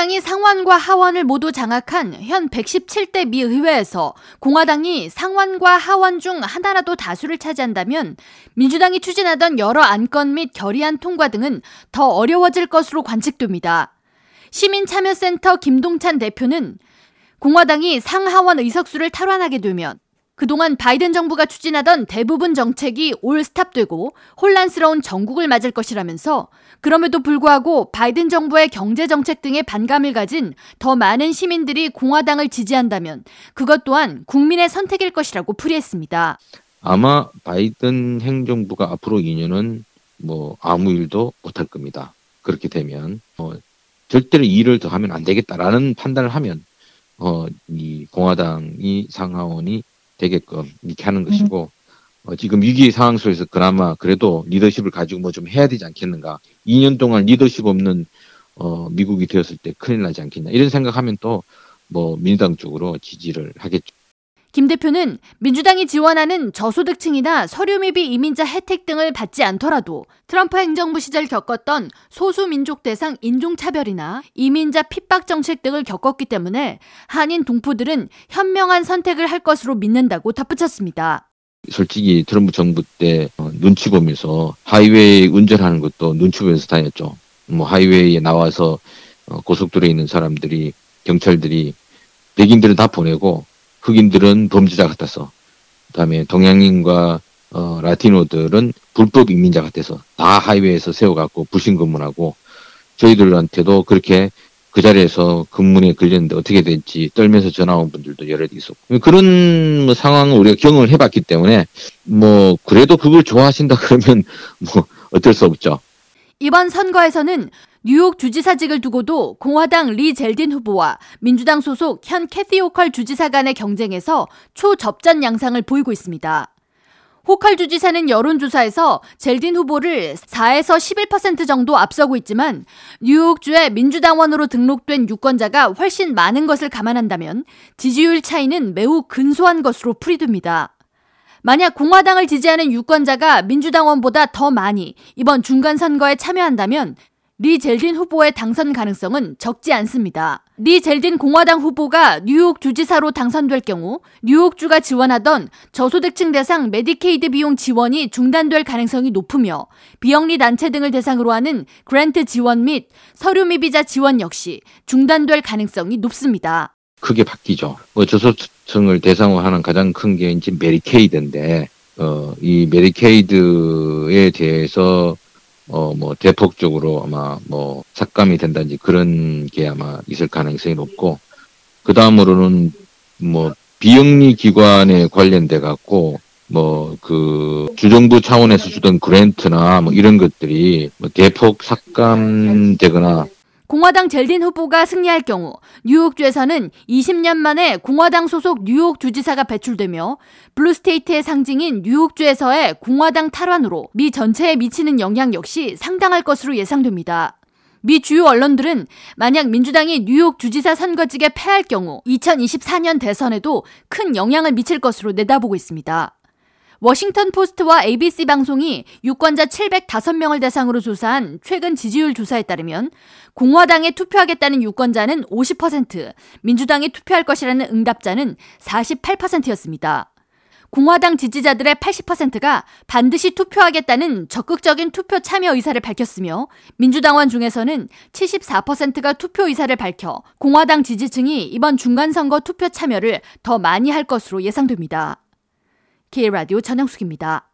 민주당이 상원과 하원을 모두 장악한 현 117대 미 의회에서 공화당이 상원과 하원 중 하나라도 다수를 차지한다면 민주당이 추진하던 여러 안건 및 결의안 통과 등은 더 어려워질 것으로 관측됩니다. 시민참여센터 김동찬 대표는 공화당이 상하원 의석수를 탈환하게 되면 그동안 바이든 정부가 추진하던 대부분 정책이 올 스탑되고 혼란스러운 전국을 맞을 것이라면서 그럼에도 불구하고 바이든 정부의 경제 정책 등에 반감을 가진 더 많은 시민들이 공화당을 지지한다면 그것 또한 국민의 선택일 것이라고 풀이했습니다. 아마 바이든 행정부가 앞으로 2년은 뭐 아무 일도 못할 겁니다. 그렇게 되면 어, 절대로 일을 더 하면 안 되겠다라는 판단을 하면 어, 이 공화당이 상하원이 되게끔 이렇게 하는 것이고 어, 지금 위기 상황 속에서 그나마 그래도 리더십을 가지고 뭐 좀 해야 되지 않겠는가. 2년 동안 리더십 없는 어, 미국이 되었을 때 큰일 나지 않겠냐. 이런 생각하면 또 뭐 민주당 쪽으로 지지를 하겠죠. 김 대표는 민주당이 지원하는 저소득층이나 서류미비 이민자 혜택 등을 받지 않더라도 트럼프 행정부 시절 겪었던 소수민족 대상 인종차별이나 이민자 핍박 정책 등을 겪었기 때문에 한인 동포들은 현명한 선택을 할 것으로 믿는다고 덧붙였습니다. 솔직히 트럼프 정부 때 어, 눈치 보면서 하이웨이 운전하는 것도 눈치 보면서 다녔죠. 뭐 하이웨이에 나와서 어, 고속도로에 있는 사람들이 경찰들이 백인들을 다 보내고 흑인들은 범죄자 같아서 그다음에 동양인과 어, 라티노들은 불법 이민자 같아서 다 하이웨이에서 세워갖고 부신 근무하고 저희들한테도 그렇게 그 자리에서 근무에 걸렸는데 어떻게 될지 떨면서 전화 온 분들도 여러 있었고 그런 뭐 상황을 우리가 경험을 해봤기 때문에 뭐 그래도 그걸 좋아하신다 그러면 뭐 어쩔 수 없죠. 이번 선거에서는 뉴욕 주지사직을 두고도 공화당 리 젤딘 후보와 민주당 소속 현 캐티 호컬 주지사 간의 경쟁에서 초접전 양상을 보이고 있습니다. 호컬 주지사는 여론조사에서 젤딘 후보를 4에서 11% 정도 앞서고 있지만 뉴욕주의 민주당원으로 등록된 유권자가 훨씬 많은 것을 감안한다면 지지율 차이는 매우 근소한 것으로 풀이됩니다. 만약 공화당을 지지하는 유권자가 민주당원보다 더 많이 이번 중간 선거에 참여한다면 리 젤딘 후보의 당선 가능성은 적지 않습니다. 리 젤딘 공화당 후보가 뉴욕 주지사로 당선될 경우 뉴욕주가 지원하던 저소득층 대상 메디케이드 비용 지원이 중단될 가능성이 높으며 비영리 단체 등을 대상으로 하는 grant 지원 및 서류 미비자 지원 역시 중단될 가능성이 높습니다. 크게 바뀌죠. 뭐 저소득층을 대상으로 하는 가장 큰 게 이제 Medicaid인데 어, 이 Medicaid에 대해서 어, 뭐, 대폭적으로 아마 뭐, 삭감이 된다든지 그런 게 아마 있을 가능성이 높고, 그 다음으로는 뭐, 비영리 기관에 관련돼 갖고, 뭐, 그, 주정부 차원에서 주던 grant나 뭐 이런 것들이 뭐 대폭 삭감되거나 공화당 젤딘 후보가 승리할 경우 뉴욕주에서는 20년 만에 공화당 소속 뉴욕 주지사가 배출되며 blue state의 상징인 뉴욕주에서의 공화당 탈환으로 미 전체에 미치는 영향 역시 상당할 것으로 예상됩니다. 미 주요 언론들은 만약 민주당이 뉴욕 주지사 선거직에 패할 경우 2024년 대선에도 큰 영향을 미칠 것으로 내다보고 있습니다. 워싱턴 포스트와 ABC 방송이 유권자 705명을 대상으로 조사한 최근 지지율 조사에 따르면 공화당에 투표하겠다는 유권자는 50%, 민주당에 투표할 것이라는 응답자는 48%였습니다. 공화당 지지자들의 80%가 반드시 투표하겠다는 적극적인 투표 참여 의사를 밝혔으며 민주당원 중에서는 74%가 투표 의사를 밝혀 공화당 지지층이 이번 중간선거 투표 참여를 더 많이 할 것으로 예상됩니다. K라디오 전영숙입니다.